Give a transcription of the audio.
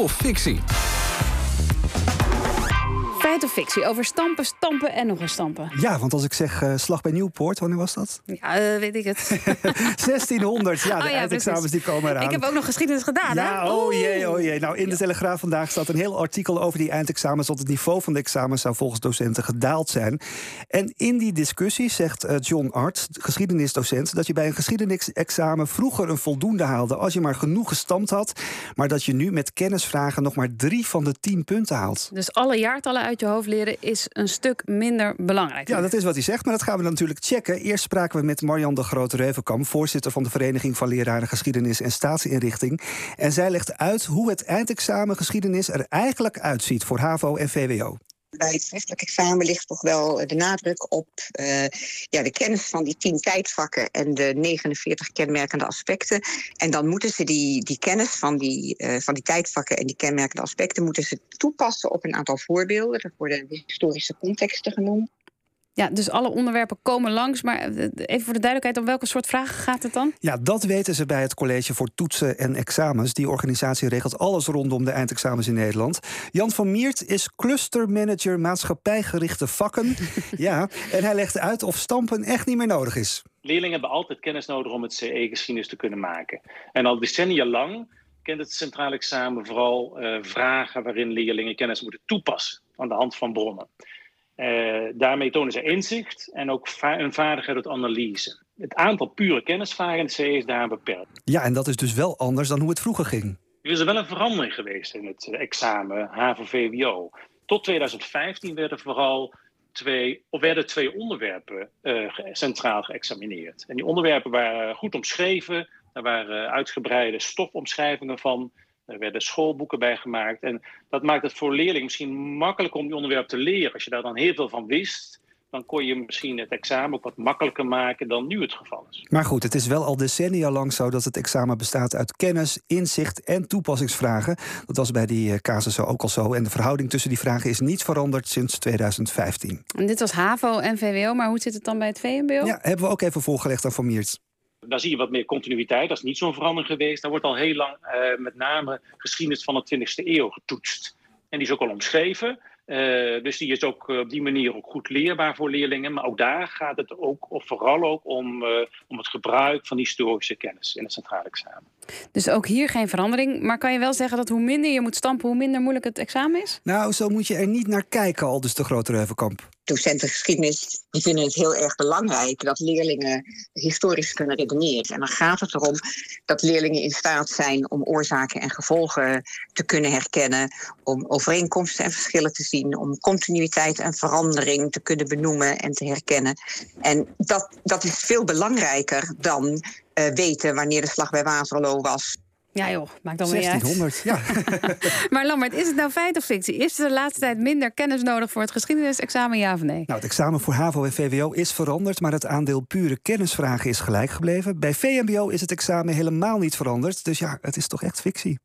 Oh, of fictie? Feit of fictie over stampen, stampen en nog eens stampen. Ja, want als ik zeg uh, slag bij Nieuwpoort, wanneer was dat? Ja, uh, weet ik het. 1600, ja, de oh, ja, eindexamens die komen eraan. Ik heb ook nog geschiedenis gedaan, ja, hè? oh jee, oh jee. Nou, in de Telegraaf vandaag staat een heel artikel over die eindexamens... want het niveau van de examens zou volgens docenten gedaald zijn. En in die discussie zegt uh, John Art, geschiedenisdocent... dat je bij een geschiedenisexamen vroeger een voldoende haalde... als je maar genoeg gestampt had... maar dat je nu met kennisvragen nog maar drie van de tien punten haalt. Dus alle jaartallen uit je hoofd leren is een stuk minder belangrijk. Ja, dat is wat hij zegt, maar dat gaan we natuurlijk checken. Eerst spraken we met Marjan de Grote-Reuvenkamp... voorzitter van de Vereniging van Leraren Geschiedenis en Staatsinrichting. En zij legt uit hoe het eindexamen geschiedenis er eigenlijk uitziet... voor HAVO en VWO bij het schriftelijk examen ligt toch wel de nadruk op uh, ja, de kennis van die tien tijdvakken en de 49 kenmerkende aspecten. En dan moeten ze die, die kennis van die, uh, van die tijdvakken en die kenmerkende aspecten moeten ze toepassen op een aantal voorbeelden. Dat worden historische contexten genoemd. Ja, dus alle onderwerpen komen langs. Maar eh, even voor de duidelijkheid, om welke soort vragen gaat het dan? Ja, dat weten ze bij het College voor Toetsen en Examens. Die organisatie regelt alles rondom de eindexamens in Nederland. Jan van Miert is clustermanager maatschappijgerichte vakken. ja, en hij legt uit of stampen echt niet meer nodig is. Leerlingen hebben altijd kennis nodig om het CE-geschiedenis te kunnen maken. En al decennia lang kent het centraal examen vooral uh, vragen waarin leerlingen kennis moeten toepassen aan de hand van bronnen. Uh, daarmee tonen ze inzicht en ook va een vaardigheid tot analyse. Het aantal pure kennisvragen in de is daar beperkt. Ja, en dat is dus wel anders dan hoe het vroeger ging. Er is er wel een verandering geweest in het examen HAVO-VWO. Tot 2015 werden vooral twee, of werden twee onderwerpen uh, centraal geëxamineerd. En die onderwerpen waren goed omschreven. Er waren uitgebreide stofomschrijvingen van. Er werden schoolboeken bij gemaakt. En dat maakt het voor leerlingen misschien makkelijker om die onderwerp te leren. Als je daar dan heel veel van wist, dan kon je misschien het examen ook wat makkelijker maken dan nu het geval is. Maar goed, het is wel al decennia lang zo dat het examen bestaat uit kennis, inzicht en toepassingsvragen. Dat was bij die eh, casussen ook al zo. En de verhouding tussen die vragen is niet veranderd sinds 2015. En dit was HAVO en VWO, maar hoe zit het dan bij het VMBO? Ja, hebben we ook even voorgelegd aan Van Miert. Daar zie je wat meer continuïteit. Dat is niet zo'n verandering geweest. Daar wordt al heel lang uh, met name geschiedenis van de 20e eeuw getoetst. En die is ook al omschreven. Uh, dus die is ook op die manier ook goed leerbaar voor leerlingen. Maar ook daar gaat het ook, of vooral ook om, uh, om het gebruik van historische kennis in het centraal examen. Dus ook hier geen verandering. Maar kan je wel zeggen dat hoe minder je moet stampen, hoe minder moeilijk het examen is? Nou, zo moet je er niet naar kijken, al dus de grote Reuvenkamp. Docenten geschiedenis vinden het heel erg belangrijk dat leerlingen historisch kunnen redeneren. En dan gaat het erom dat leerlingen in staat zijn om oorzaken en gevolgen te kunnen herkennen, om overeenkomsten en verschillen te zien, om continuïteit en verandering te kunnen benoemen en te herkennen. En dat, dat is veel belangrijker dan uh, weten wanneer de slag bij Waterloo was. Ja joh, maakt dan 1600, ja. maar Lambert, is het nou feit of fictie? Is er de laatste tijd minder kennis nodig voor het geschiedenisexamen, ja of nee? Nou, het examen voor HAVO en VWO is veranderd... maar het aandeel pure kennisvragen is gelijk gebleven. Bij VMBO is het examen helemaal niet veranderd. Dus ja, het is toch echt fictie.